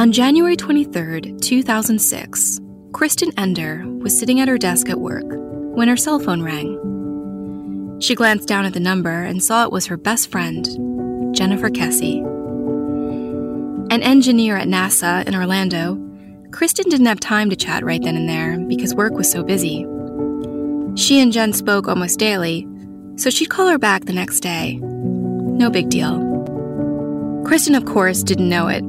On January 23rd, 2006, Kristen Ender was sitting at her desk at work when her cell phone rang. She glanced down at the number and saw it was her best friend, Jennifer Kesse. An engineer at NASA in Orlando, Kristen didn't have time to chat right then and there because work was so busy. She and Jen spoke almost daily, so she'd call her back the next day. No big deal. Kristen, of course, didn't know it,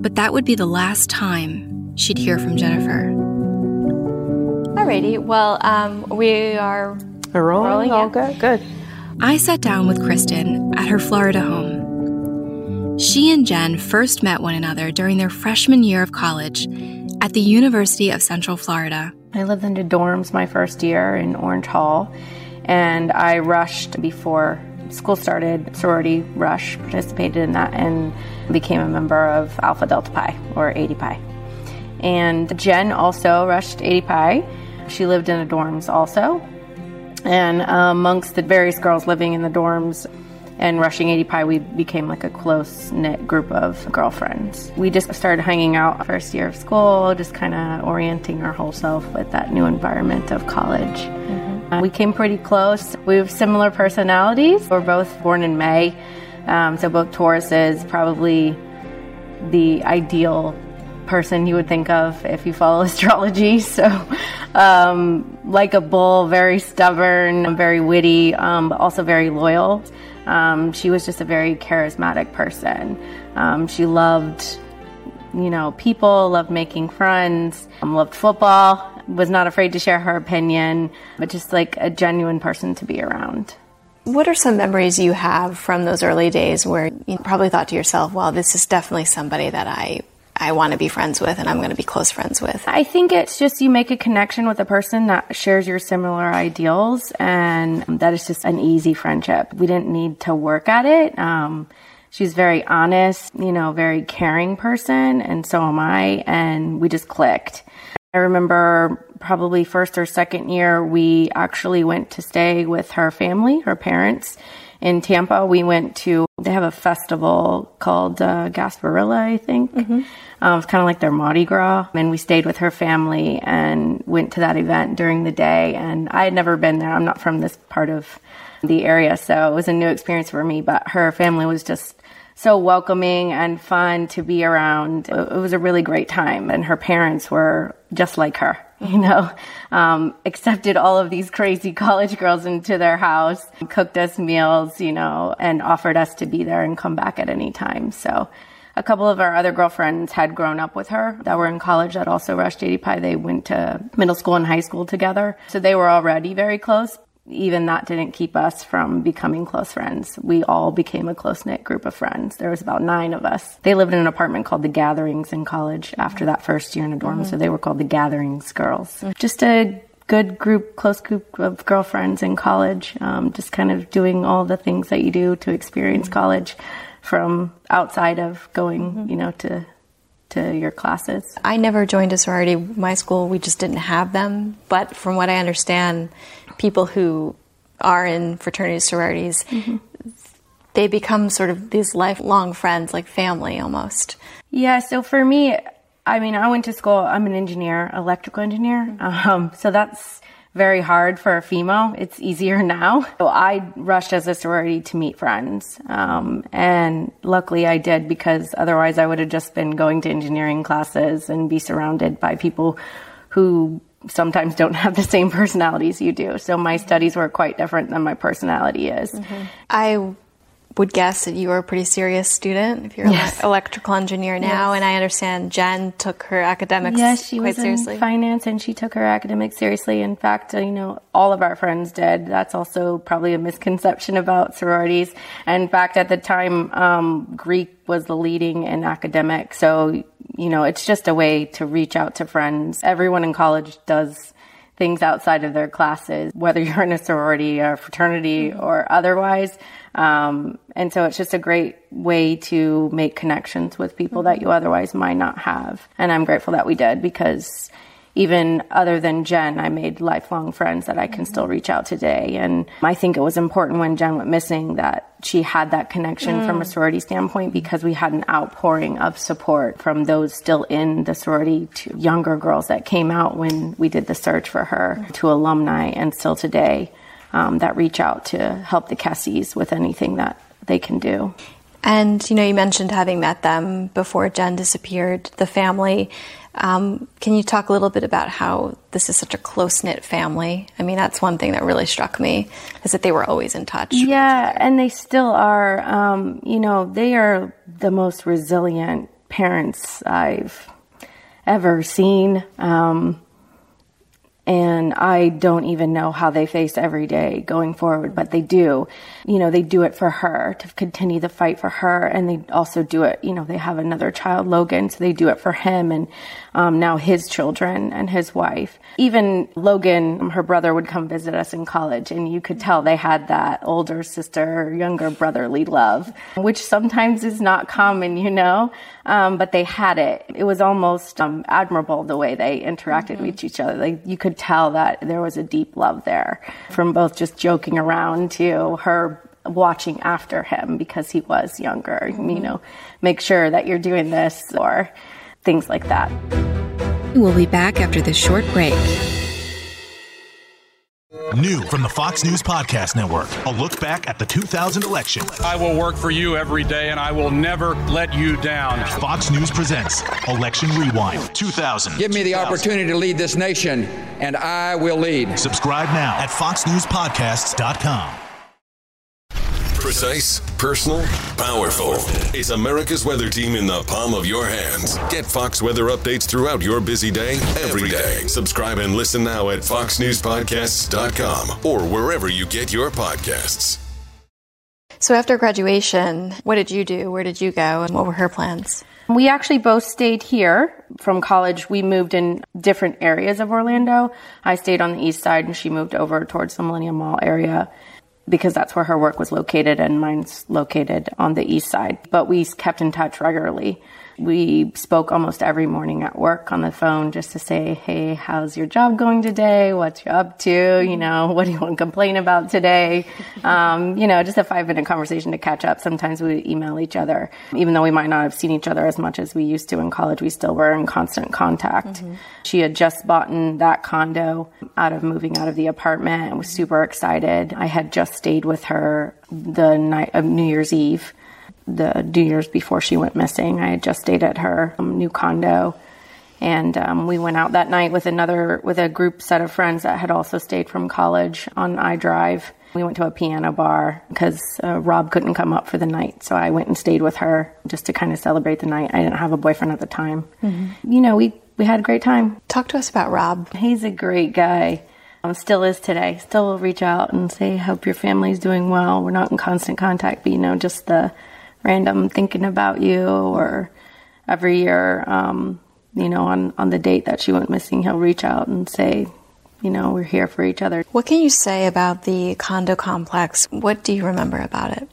but that would be the last time she'd hear from Jennifer. Alrighty, well, um, we are We're rolling, Rolling, all yeah. good. Good. I sat down with Kristen at her Florida home. She and Jen first met one another during their freshman year of college at the University of Central Florida. I lived in the dorms my first year in Orange Hall, and I rushed before school started, sorority rush, participated in that, and became a member of Alpha Delta Pi or ADPi. And Jen also rushed ADPi. She lived in the dorms also. And uh, amongst the various girls living in the dorms and rushing ADPi, we became like a close knit group of girlfriends. We just started hanging out first year of school, just kind of orienting our whole self with that new environment of college. Uh, we came pretty close. We have similar personalities. We're both born in May, um, so both Tauruses, probably the ideal person you would think of if you follow astrology. So, um, like a bull, very stubborn, very witty, um, but also very loyal. Um, she was just a very charismatic person. Um, she loved, you know, people, loved making friends, um, loved football, was not afraid to share her opinion, but just like a genuine person to be around. What are some memories you have from those early days where you probably thought to yourself, "Well, this is definitely somebody that I I want to be friends with, and I'm going to be close friends with." I think it's just you make a connection with a person that shares your similar ideals, and that is just an easy friendship. We didn't need to work at it. Um, she's very honest, you know, very caring person, and so am I, and we just clicked. I remember probably first or second year, we actually went to stay with her family, her parents in Tampa. We went to, they have a festival called uh, Gasparilla, I think. Um, it's kind of like their Mardi Gras. And we stayed with her family and went to that event during the day. And I had never been there. I'm not from this part of the area, so it was a new experience for me. But her family was just so welcoming and fun to be around. It was a really great time, and her parents were just like her, you know, um, accepted all of these crazy college girls into their house, cooked us meals, you know, and offered us to be there and come back at any time. So. A couple of our other girlfriends had grown up with her that were in college that also rushed ADPi. They went to middle school and high school together. So they were already very close even that didn't keep us from becoming close friends. We all became a close knit group of friends. There was about nine of us. They lived in an apartment called the Gatherings in college after that first year in a dorm, so they were called the Gatherings girls. Just a good group, close group of girlfriends in college, um, just kind of doing all the things that you do to experience college from outside of going, you know, to to your classes. I never joined a sorority. My school, we just didn't have them. But from what I understand, people who are in fraternities, sororities, they become sort of these lifelong friends, like family almost. Yeah, so for me, I mean, I went to school, I'm an engineer, electrical engineer. Um, so that's very hard for a female. It's easier now. So I rushed as a sorority to meet friends. Um, and luckily I did because otherwise I would have just been going to engineering classes and be surrounded by people who sometimes don't have the same personalities you do. So my studies were quite different than my personality is. I would guess that you were a pretty serious student if you're an electrical engineer now, and I understand Jen took her academics Yes, she quite was seriously. in finance and she took her academics seriously. In fact, uh, you know, all of our friends did. That's also probably a misconception about sororities. And in fact, at the time, um, Greek was the leading in academics. So, you know, it's just a way to reach out to friends. Everyone in college does things outside of their classes, whether you're in a sorority or fraternity or otherwise. Um, and so it's just a great way to make connections with people that you otherwise might not have. And I'm grateful that we did because even other than Jen, I made lifelong friends that I can still reach out today. And I think it was important when Jen went missing that she had that connection mm. from a mm. sorority standpoint because we had an outpouring of support from those still in the sorority to younger girls that came out when we did the search for her mm. to alumni and still today um, that reach out to help the Kesses with anything that they can do. And you know, you mentioned having met them before Jen disappeared, the family. Um, can you talk a little bit about how this is such a close knit family? I mean, that's one thing that really struck me is that they were always in touch. Yeah, and they still are. Um, you know, they are the most resilient parents I've ever seen. Um, and I don't even know how they face every day going forward, but they do. You know, they do it for her to continue the fight for her, and they also do it. You know, they have another child, Logan, so they do it for him and um, now his children and his wife. Even Logan, her brother, would come visit us in college, and you could tell they had that older sister, younger brotherly love, which sometimes is not common, you know, um, but they had it. It was almost um, admirable the way they interacted mm-hmm. with each other. Like you could tell that there was a deep love there from both just joking around to her watching after him because he was younger, mm-hmm. you know, make sure that you're doing this or things like that. We'll be back after this short break. New from the Fox News Podcast Network, a look back at the 2000 election. I will work for you every day and I will never let you down. Fox News presents Election Rewind 2000. Give me the opportunity to lead this nation, and I will lead. Subscribe now at foxnewspodcasts.com. Precise, personal, powerful. It's America's weather team in the palm of your hands. Get Fox weather updates throughout your busy day, every day. Subscribe and listen now at foxnewspodcasts.com or wherever you get your podcasts. So after graduation, what did you do? Where did you go? And what were her plans? We actually both stayed here from college. We moved in different areas of Orlando. I stayed on the east side and she moved over towards the Millenia Mall area because that's where her work was located and mine's located on the east side. But we kept in touch regularly. We spoke almost every morning at work on the phone just to say, Hey, how's your job going today? What's you up to? You know, what do you want to complain about today? Um, you know, just a five minute conversation to catch up. Sometimes we email each other. Even though we might not have seen each other as much as we used to in college, we still were in constant contact. Mm-hmm. She had just bought in that condo out of moving out of the apartment and was super excited. I had just stayed with her the night of New Year's Eve the New Year's before she went missing. I had just stayed at her um, new condo, and um, we went out that night with another with a group set of friends that had also stayed from college on I-Drive. We went to a piano bar because uh, Rob couldn't come up for the night, so I went and stayed with her just to kind of celebrate the night. I didn't have a boyfriend at the time. Mm-hmm. You know, we we had a great time. Talk to us about Rob. He's a great guy. Um, still is today. Still will reach out and say, "Hope your family's doing well." We're not in constant contact, but you know, just the random thinking about you or every year, um, you know, on, on the date that she went missing, he'll reach out and say, you know, we're here for each other. What can you say about the condo complex? What do you remember about it?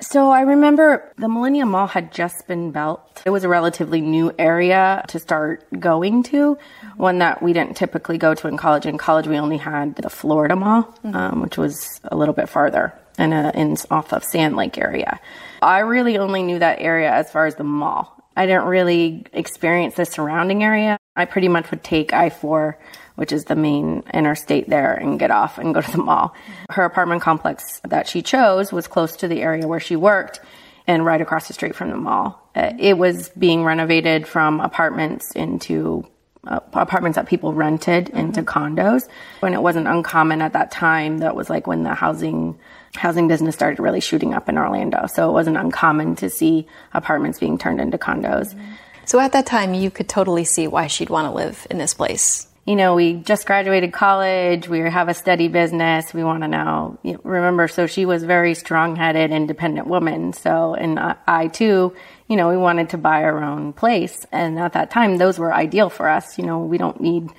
So I remember the Millenia Mall had just been built. It was a relatively new area to start going to, one that we didn't typically go to in college. In college, we only had the Florida Mall, mm-hmm. um, which was a little bit farther and in off of Sand Lake area. I really only knew that area as far as the mall. I didn't really experience the surrounding area. I pretty much would take I 4, which is the main interstate there, and get off and go to the mall. Her apartment complex that she chose was close to the area where she worked and right across the street from the mall. Uh, it was being renovated from apartments into apartments that people rented mm-hmm. into condos. When it wasn't uncommon at that time, that was like when the housing housing business started really shooting up in Orlando. So it wasn't uncommon to see apartments being turned into condos. So at that time, you could totally see why she'd want to live in this place. You know, we just graduated college. We have a steady business. We want to now remember. So she was very strong-headed, independent woman. So, and I too, you know, we wanted to buy our own place. And at that time, those were ideal for us. You know, we don't need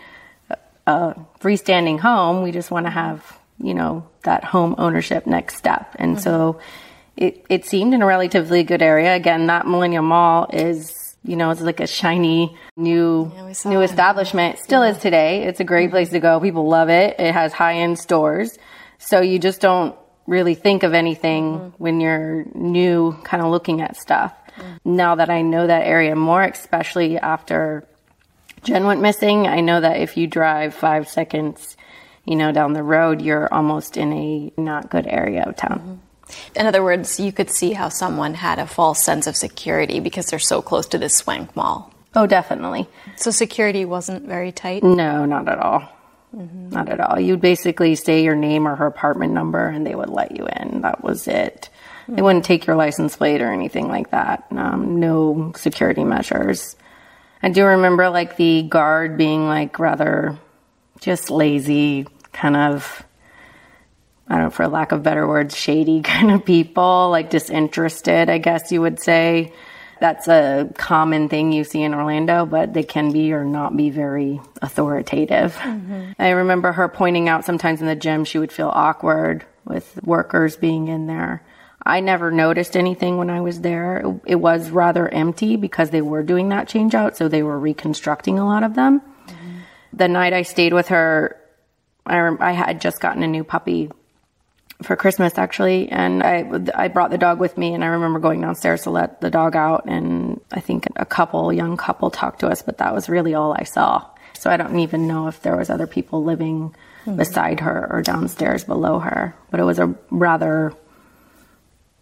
a freestanding home. We just want to have you know, that home ownership next step. And mm-hmm. so it, it seemed in a relatively good area. Again, that Millenia Mall is you know, it's like a shiny new Yeah, new establishment. Still is today. It's a great place to go. People love it. It has high end stores. So you just don't really think of anything when you're new kind of looking at stuff. Now that I know that area more, especially after Jen went missing, I know that if you drive five seconds, you know, down the road, you're almost in a not good area of town. In other words, you could see how someone had a false sense of security because they're so close to this swank mall. Oh, definitely. So security wasn't very tight. No, not at all. Mm-hmm. Not at all. You'd basically say your name or her apartment number and they would let you in. That was it. They wouldn't take your license plate or anything like that. Um, no security measures. I do remember like the guard being like rather just lazy, kind of, I don't know, for lack of better words, shady kind of people, like disinterested, I guess you would say. That's a common thing you see in Orlando, but they can be or not be very authoritative. I remember her pointing out sometimes in the gym she would feel awkward with workers being in there. I never noticed anything when I was there. It, it was rather empty because they were doing that change out, so they were reconstructing a lot of them. The night I stayed with her, I, I had just gotten a new puppy for Christmas actually, and I I brought the dog with me, and I remember going downstairs to let the dog out, and I think a couple, young couple, talked to us, but that was really all I saw. So I don't even know if there was other people living hmm. beside her or downstairs below her, but it was a rather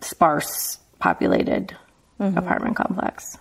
sparse populated mm-hmm. apartment complex.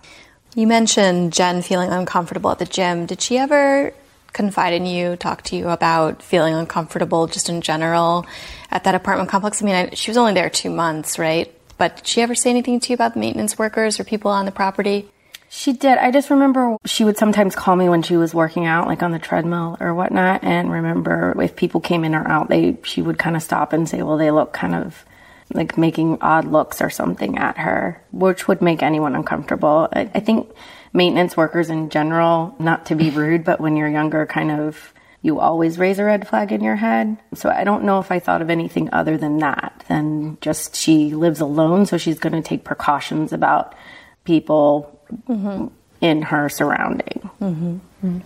You mentioned Jen feeling uncomfortable at the gym. Did she ever confide in you, talk to you about feeling uncomfortable just in general at that apartment complex? I mean, I, she was only there two months, right? But did she ever say anything to you about the maintenance workers or people on the property? She did. I just remember she would sometimes call me when she was working out, like on the treadmill or whatnot. And remember if people came in or out, they she would kind of stop and say, "Well, they look kind of like making odd looks or something at her," which would make anyone uncomfortable. I, I think maintenance workers in general, not to be rude, but when you're younger, kind of you always raise a red flag in your head. So I don't know if I thought of anything other than that, than just she lives alone, so she's going to take precautions about people mm-hmm. in her surrounding. Mm-hmm.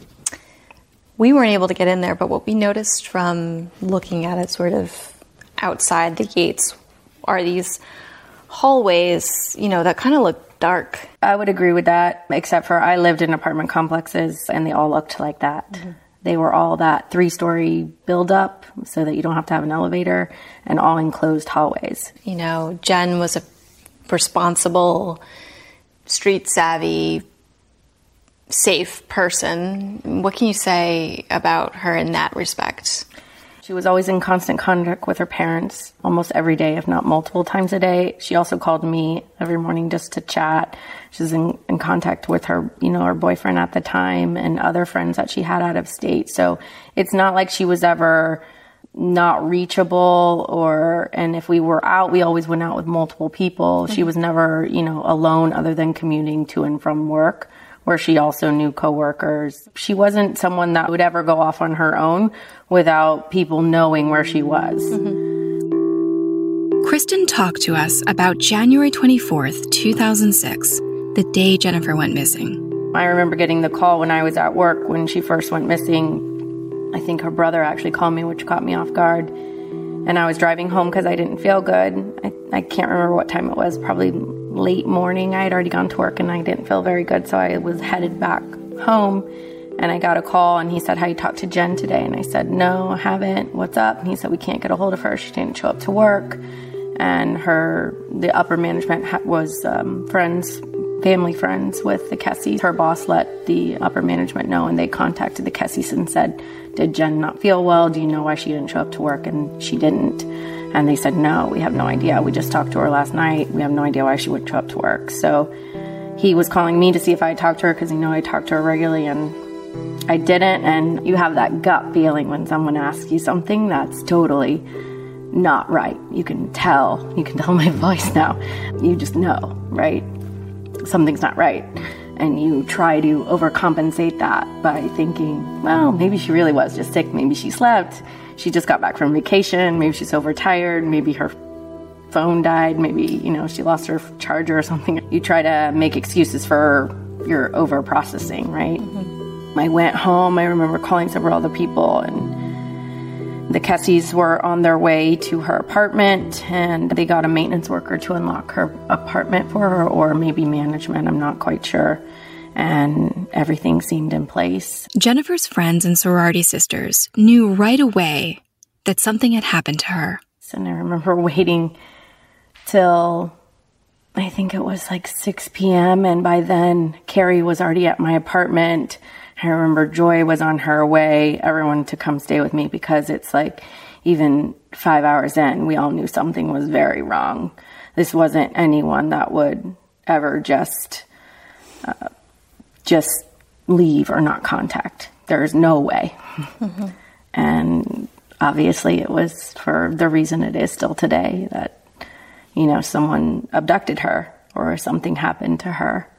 We weren't able to get in there, but what we noticed from looking at it sort of outside the gates are these hallways, you know, that kind of look dark. I would agree with that, except for I lived in apartment complexes and they all looked like that. Mm-hmm. They were all that three story build up so that you don't have to have an elevator and all enclosed hallways. You know, Jen was a responsible, street savvy, safe person. What can you say about her in that respect? She was always in constant contact with her parents almost every day, if not multiple times a day. She also called me every morning just to chat. She was in, in contact with her, you know, her boyfriend at the time and other friends that she had out of state. So it's not like she was ever not reachable or, and if we were out, we always went out with multiple people. She mm-hmm. was never, you know, alone other than commuting to and from work where she also knew coworkers. She wasn't someone that would ever go off on her own without people knowing where she was. Kristen talked to us about January 24th, 2006, the day Jennifer went missing. I remember getting the call when I was at work when she first went missing. I think her brother actually called me, which caught me off guard. And I was driving home because I didn't feel good. I, I can't remember what time it was, probably late morning. I had already gone to work and I didn't feel very good, so I was headed back home. And I got a call and he said, How you talked to Jen today? And I said, No, I haven't. What's up? And he said, We can't get a hold of her. She didn't show up to work. And her, the upper management ha- was um, friends, family friends with the Kesses. Her boss let the upper management know and they contacted the Kesses and said, Did Jen not feel well? Do you know why she didn't show up to work? And she didn't. And they said, No, we have no idea. We just talked to her last night. We have no idea why she wouldn't show up to work. So he was calling me to see if I had talked to her because he knew I talked to her regularly and I didn't. And you have that gut feeling when someone asks you something that's totally not right. You can tell. You can tell my voice now. You just know, right? Something's not right. And you try to overcompensate that by thinking, well, maybe she really was just sick. Maybe she slept. She just got back from vacation. Maybe she's overtired. Maybe her phone died. Maybe, you know, she lost her charger or something. You try to make excuses for you're over processing, right? Mm-hmm. I went home. I remember calling several other people, and the Kesses were on their way to her apartment, and they got a maintenance worker to unlock her apartment for her, or maybe management. I'm not quite sure. And everything seemed in place. Jennifer's friends and sorority sisters knew right away that something had happened to her. And I remember waiting till I think it was like 6 p.m. And by then, Carrie was already at my apartment. I remember Joy was on her way, everyone to come stay with me because it's like even five hours in, we all knew something was very wrong. This wasn't anyone that would ever just, uh, just leave or not contact. There's no way. Mm-hmm. And obviously it was for the reason it is still today that you know, someone abducted her or something happened to her.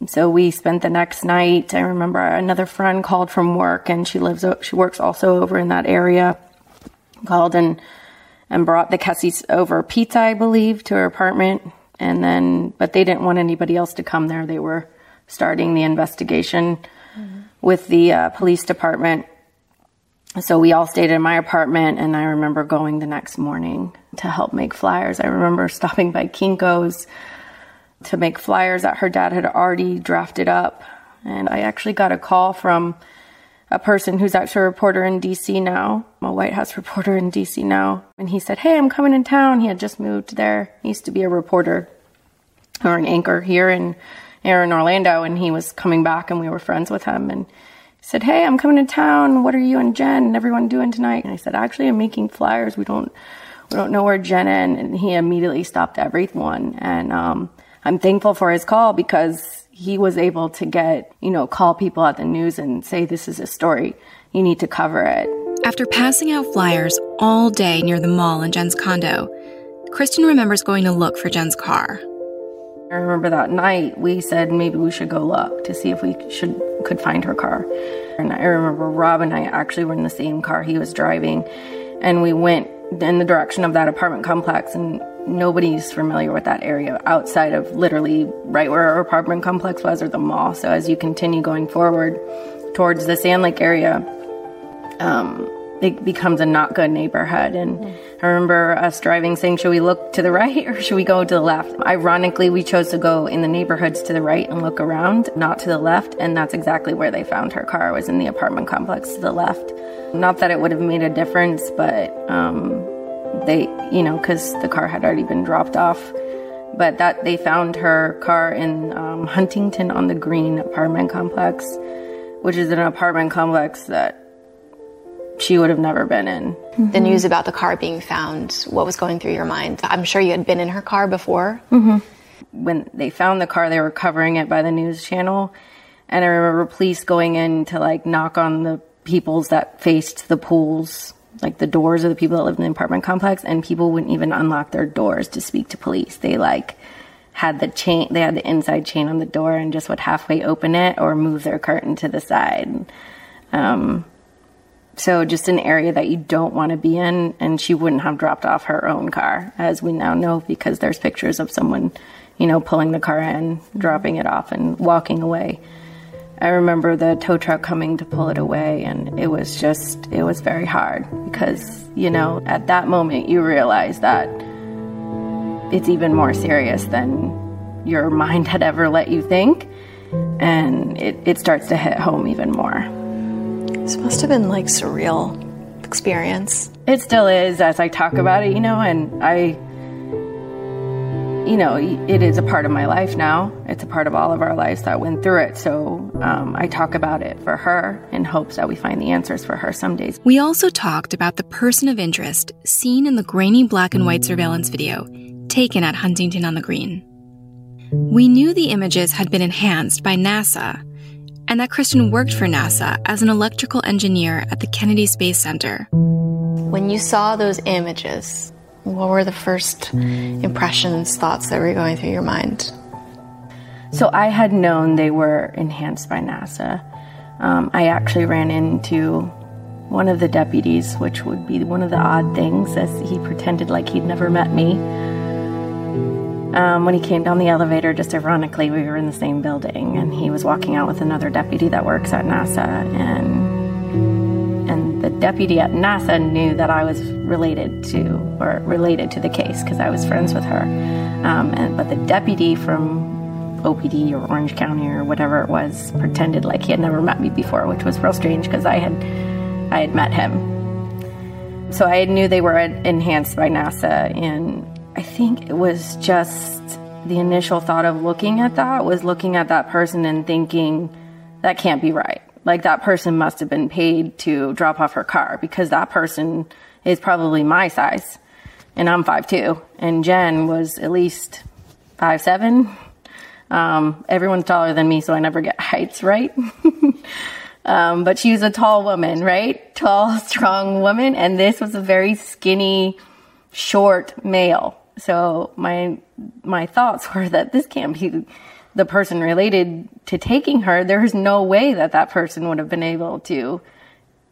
And so we spent the next night. I remember another friend called from work and she lives, she works also over in that area, called and, and brought the Kesses over pizza, I believe, to her apartment. And then, but they didn't want anybody else to come there. They were starting the investigation mm-hmm. with the uh, police department so we all stayed in my apartment and I remember going the next morning to help make flyers. I remember stopping by Kinko's to make flyers that her dad had already drafted up. And I actually got a call from a person who's actually a reporter in DC now, a White House reporter in DC now. And he said, Hey, I'm coming in town. He had just moved there. He used to be a reporter or an anchor here in, here in Orlando. And he was coming back and we were friends with him. And said, Hey, I'm coming to town. What are you and Jen and everyone doing tonight? And I said, Actually, I'm making flyers. We don't, we don't know where Jen is. And he immediately stopped everyone. And, um, I'm thankful for his call because he was able to get, you know, call people at the news and say, This is a story. You need to cover it. After passing out flyers all day near the mall and Jen's condo, Kristen remembers going to look for Jen's car. I remember that night we said maybe we should go look to see if we should could find her car. And I remember Rob and I actually were in the same car he was driving, and we went in the direction of that apartment complex. And nobody's familiar with that area outside of literally right where our apartment complex was or the mall. So as you continue going forward towards the Sand Lake area, um, it becomes a not good neighborhood. And I remember us driving saying, should we look to the right or should we go to the left? Ironically, we chose to go in the neighborhoods to the right and look around, not to the left. And that's exactly where they found her car was in the apartment complex to the left. Not that it would have made a difference, but, um, they, you know, cause the car had already been dropped off. But that they found her car in um, Huntington on the Green apartment complex, which is an apartment complex that she would have never been in. Mm-hmm. The news about the car being found, what was going through your mind? I'm sure you had been in her car before. Mm-hmm. When they found the car, they were covering it by the news channel. And I remember police going in to like knock on the peoples that faced the pools, like the doors of the people that lived in the apartment complex, and people wouldn't even unlock their doors to speak to police. They like had the chain, they had the inside chain on the door and just would halfway open it or move their curtain to the side. Um, so just an area that you don't want to be in. And she wouldn't have dropped off her own car, as we now know, because there's pictures of someone, you know, pulling the car in, dropping it off, and walking away. I remember the tow truck coming to pull it away, and it was just, it was very hard because, you know, at that moment you realize that it's even more serious than your mind had ever let you think. And it, it starts to hit home even more. This must have been like surreal experience. It still is as I talk about it, you know, and I you know, it is a part of my life now. It's a part of all of our lives that went through it. So um, I talk about it for her in hopes that we find the answers for her some days. We also talked about the person of interest seen in the grainy black and white surveillance video taken at Huntington on the Green. We knew the images had been enhanced by NASA and that Kristen worked for NASA as an electrical engineer at the Kennedy Space Center. When you saw those images, what were the first impressions, thoughts that were going through your mind? So I had known they were enhanced by NASA. Um, I actually ran into one of the deputies, which would be one of the odd things, as he pretended like he'd never met me. Um, when he came down the elevator, just ironically, we were in the same building, and he was walking out with another deputy that works at NASA, and and the deputy at NASA knew that I was related to or related to the case because I was friends with her, um, and but the deputy from OPD or Orange County or whatever it was pretended like he had never met me before, which was real strange because I had I had met him. So I knew they were enhanced by NASA, and I think it was just the initial thought of looking at that was looking at that person and thinking that can't be right. Like that person must have been paid to drop off her car because that person is probably my size, and I'm five two, and Jen was at least five seven um, everyone's taller than me, so I never get heights right. um, but she was a tall woman, right? Tall, strong woman. And this was a very skinny, short male. So my, my thoughts were that this can't be the person related to taking her. There's no way that that person would have been able to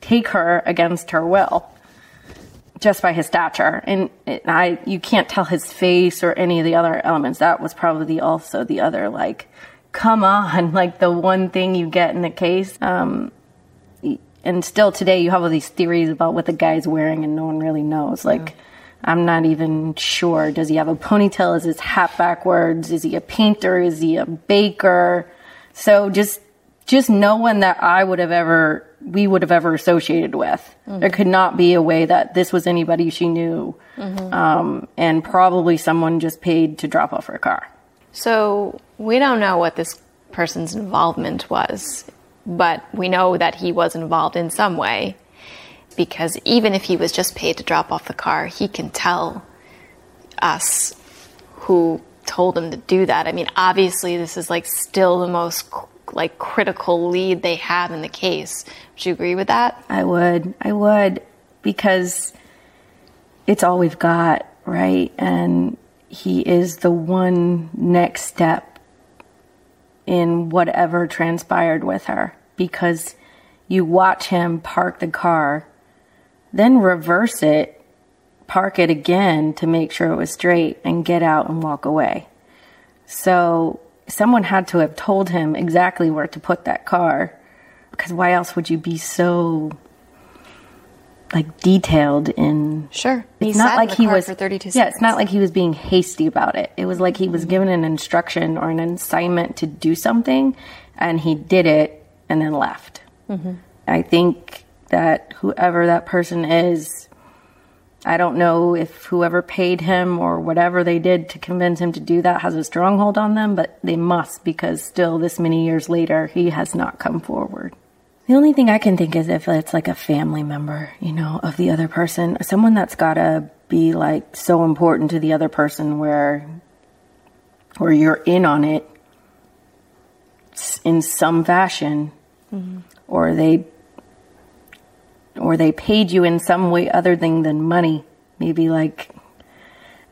take her against her will just by his stature. And it, I, you can't tell his face or any of the other elements. That was probably the, also the other, like, come on, like the one thing you get in the case. Um, and still today you have all these theories about what the guy's wearing and no one really knows. Like, yeah. I'm not even sure. Does he have a ponytail? Is his hat backwards? Is he a painter? Is he a baker? So just, just no one that I would have ever we would have ever associated with. Mm-hmm. There could not be a way that this was anybody she knew, mm-hmm. um, and probably someone just paid to drop off her car. So we don't know what this person's involvement was, but we know that he was involved in some way because even if he was just paid to drop off the car, he can tell us who told him to do that. I mean, obviously, this is like still the most like critical lead they have in the case. Would you agree with that? I would. I would because it's all we've got, right? And he is the one next step in whatever transpired with her because you watch him park the car, then reverse it, park it again to make sure it was straight, and get out and walk away. So someone had to have told him exactly where to put that car because why else would you be so like detailed in sure. It's not like he was for 32 yeah it's not like he was being hasty about it. It was like he was given an instruction or an assignment to do something and he did it and then left. Mm-hmm. i think that whoever that person is I don't know if whoever paid him or whatever they did to convince him to do that has a stronghold on them, but they must because still this many years later, he has not come forward. The only thing I can think is if it's like a family member, you know, of the other person, someone that's gotta be like so important to the other person where, where you're in on it in some fashion, mm-hmm. or they or they paid you in some way other than than money. Maybe like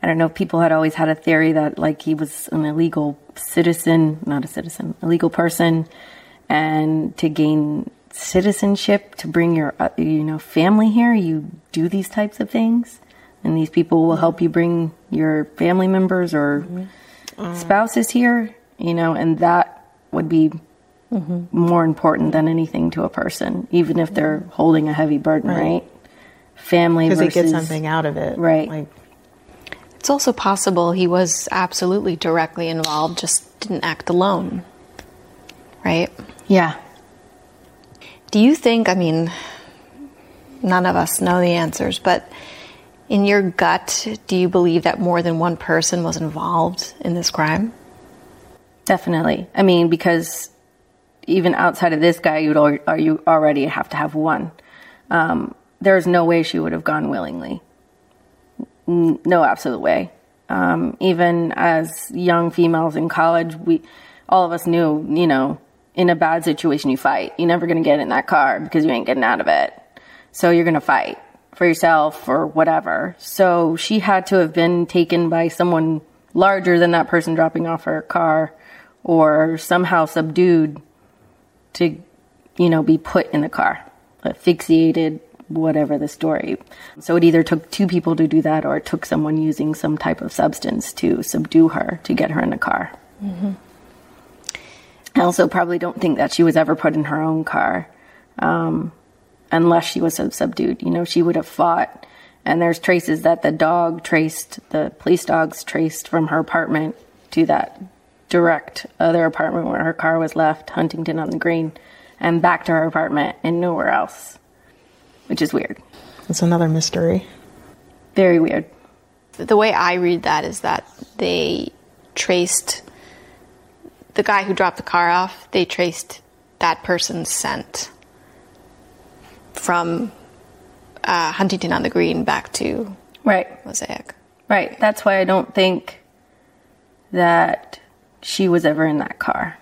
I don't know. People had always had a theory that like he was an illegal citizen, not a citizen, illegal person, and to gain citizenship to bring your uh, you know family here, you do these types of things, and these people will help you bring your family members or mm-hmm. spouses here. You know, and that would be mm-hmm. more important than anything to a person, even if they're holding a heavy burden, right? right? Family because they get something out of it, right? Like, it's also possible he was absolutely directly involved, just didn't act alone, right? Yeah. Do you think? I mean, none of us know the answers, but in your gut, do you believe that more than one person was involved in this crime? Definitely. I mean, because even outside of this guy, you'd al- you already have to have one. Um, there's no way she would have gone willingly. No absolute way. Um, even as young females in college, we all of us knew, you know, in a bad situation, you fight. You're never going to get in that car because you ain't getting out of it. So you're going to fight for yourself or whatever. So she had to have been taken by someone larger than that person dropping off her car or somehow subdued to, you know, be put in the car, asphyxiated, whatever the story. So it either took two people to do that or it took someone using some type of substance to subdue her to get her in the car. Mm-hmm. I also probably don't think that she was ever put in her own car um, unless she was subdued. You know, she would have fought. And there's traces that the dog traced, the police dogs traced from her apartment to that direct other apartment where her car was left, Huntington on the Green, and back to her apartment and nowhere else, which is weird. It's another mystery. Very weird. The way I read that is that they traced the guy who dropped the car off, they traced that person's scent from uh, Huntington on the Green back to right Mosaic. Right. That's why I don't think that she was ever in that car.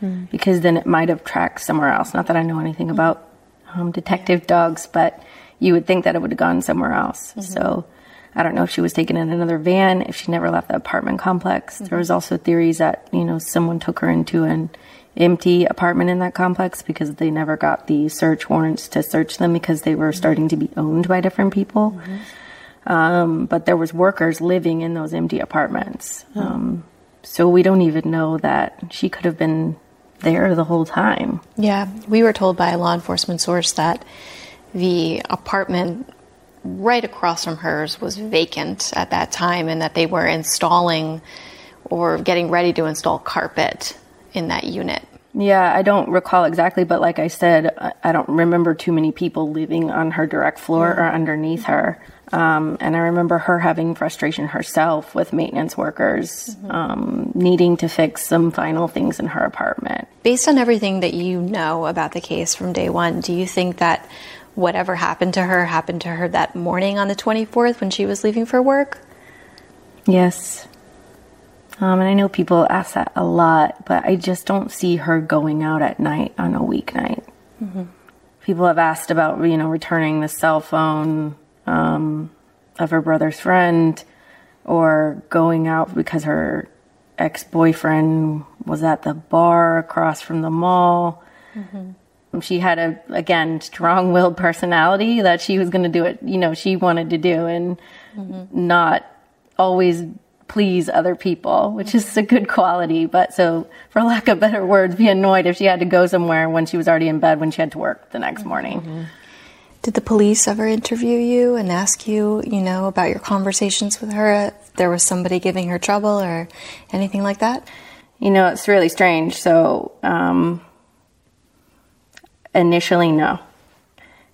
Mm. Because then it might have tracked somewhere else. Not that I know anything about um, detective dogs, but you would think that it would have gone somewhere else. Mm-hmm. So I don't know if she was taken in another van, if she never left the apartment complex. Mm-hmm. There was also theories that, you know, someone took her into an empty apartment in that complex because they never got the search warrants to search them because they were starting to be owned by different people. Mm-hmm. Um, but there was workers living in those empty apartments. Oh. Um, so we don't even know that she could have been there the whole time. Yeah, we were told by a law enforcement source that the apartment right across from hers was vacant at that time and that they were installing or getting ready to install carpet in that unit. Yeah, I don't recall exactly, but like I said, I don't remember too many people living on her direct floor or underneath her. Um, and I remember her having frustration herself with maintenance workers mm-hmm. um, needing to fix some final things in her apartment. Based on everything that you know about the case from day one, do you think that whatever happened to her happened to her that morning on the 24th when she was leaving for work? Yes. Um, and I know people ask that a lot, but I just don't see her going out at night on a weeknight. Mm-hmm. People have asked about, you know, returning the cell phone um, of her brother's friend or going out because her ex boyfriend was at the bar across from the mall. Mm-hmm. She had a, again, strong willed personality that she was going to do it, you know, she wanted to do and mm-hmm. not always please other people, which is a good quality. But so, for lack of better words, be annoyed if she had to go somewhere when she was already in bed when she had to work the next morning. Mm-hmm. Did the police ever interview you and ask you, you know, about your conversations with her? If there was somebody giving her trouble or anything like that? You know, it's really strange. So, um, initially, no.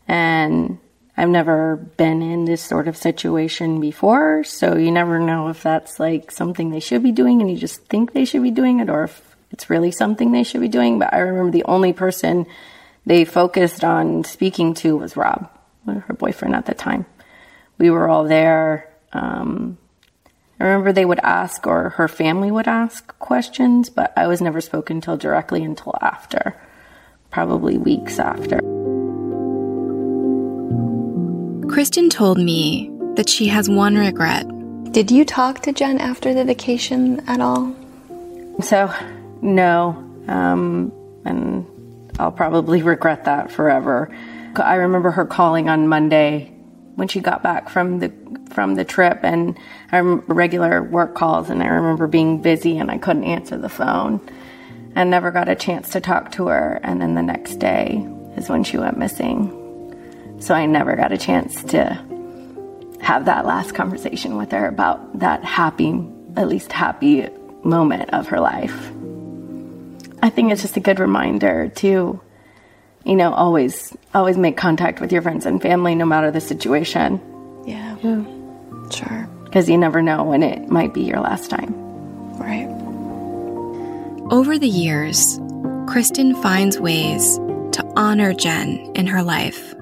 And I've never been in this sort of situation before, so you never know if that's like something they should be doing and you just think they should be doing it or if it's really something they should be doing. But I remember the only person they focused on speaking to was Rob, her boyfriend at the time. We were all there. Um, I remember they would ask, or her family would ask questions, but I was never spoken to directly until after, probably weeks after. Kristen told me that she has one regret. Did you talk to Jen after the vacation at all? So, no. Um, and I'll probably regret that forever. I remember her calling on Monday when she got back from the from the trip and I remember regular work calls and I remember being busy and I couldn't answer the phone and never got a chance to talk to her and then the next day is when she went missing. So I never got a chance to have that last conversation with her about that happy, at least happy moment of her life. I think it's just a good reminder to, you know, always, always make contact with your friends and family no matter the situation. Yeah. yeah. Sure. Because you never know when it might be your last time. Right. Over the years, Kristen finds ways to honor Jen in her life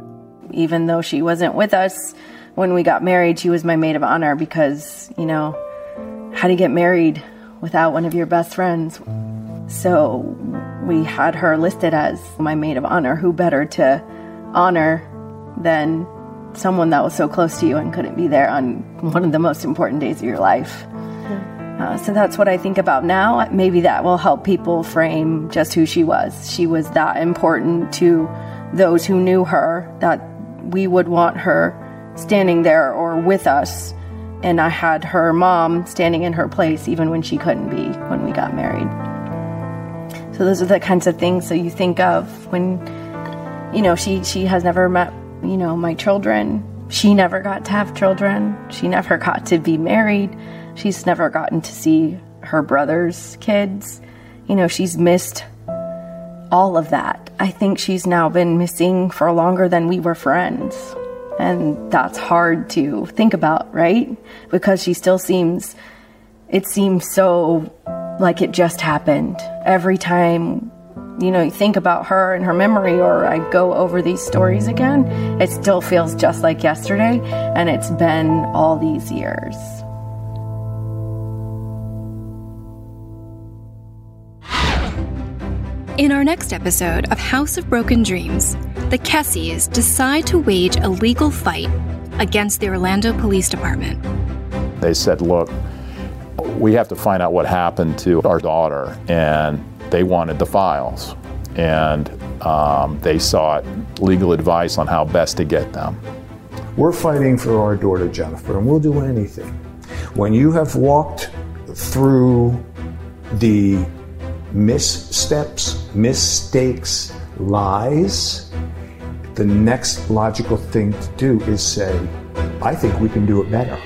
even though she wasn't with us when we got married, she was my maid of honor because, you know, how do you get married without one of your best friends? So we had her listed as my maid of honor. Who better to honor than someone that was so close to you and couldn't be there on one of the most important days of your life? Uh, so that's what I think about now. Maybe that will help people frame just who she was. She was that important to those who knew her that we would want her standing there or with us. And I had her mom standing in her place even when she couldn't be when we got married. So those are the kinds of things that you think of when, you know, she, she has never met, you know, my children. She never got to have children. She never got to be married. She's never gotten to see her brother's kids. You know, she's missed all of that. I think she's now been missing for longer than we were friends. And that's hard to think about, right? Because she still seems, it seems so like it just happened. Every time, you know, you think about her and her memory, or I go over these stories again, it still feels just like yesterday. And it's been all these years. In our next episode of House of Broken Dreams, the Kesses decide to wage a legal fight against the Orlando Police Department. They said, Look, we have to find out what happened to our daughter, and they wanted the files. And um, they sought legal advice on how best to get them. We're fighting for our daughter Jennifer, and we'll do anything. When you have walked through the missteps, mistakes, lies, the next logical thing to do is say, I think we can do it better.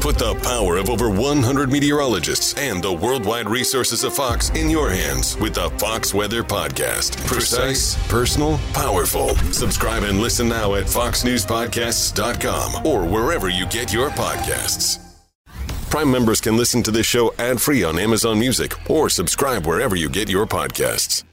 Put the power of over 100 meteorologists and the worldwide resources of Fox in your hands with the Fox Weather Podcast. Precise, personal, powerful. Subscribe and listen now at foxnewspodcasts.com or wherever you get your podcasts. Prime members can listen to this show ad free on Amazon Music or subscribe wherever you get your podcasts.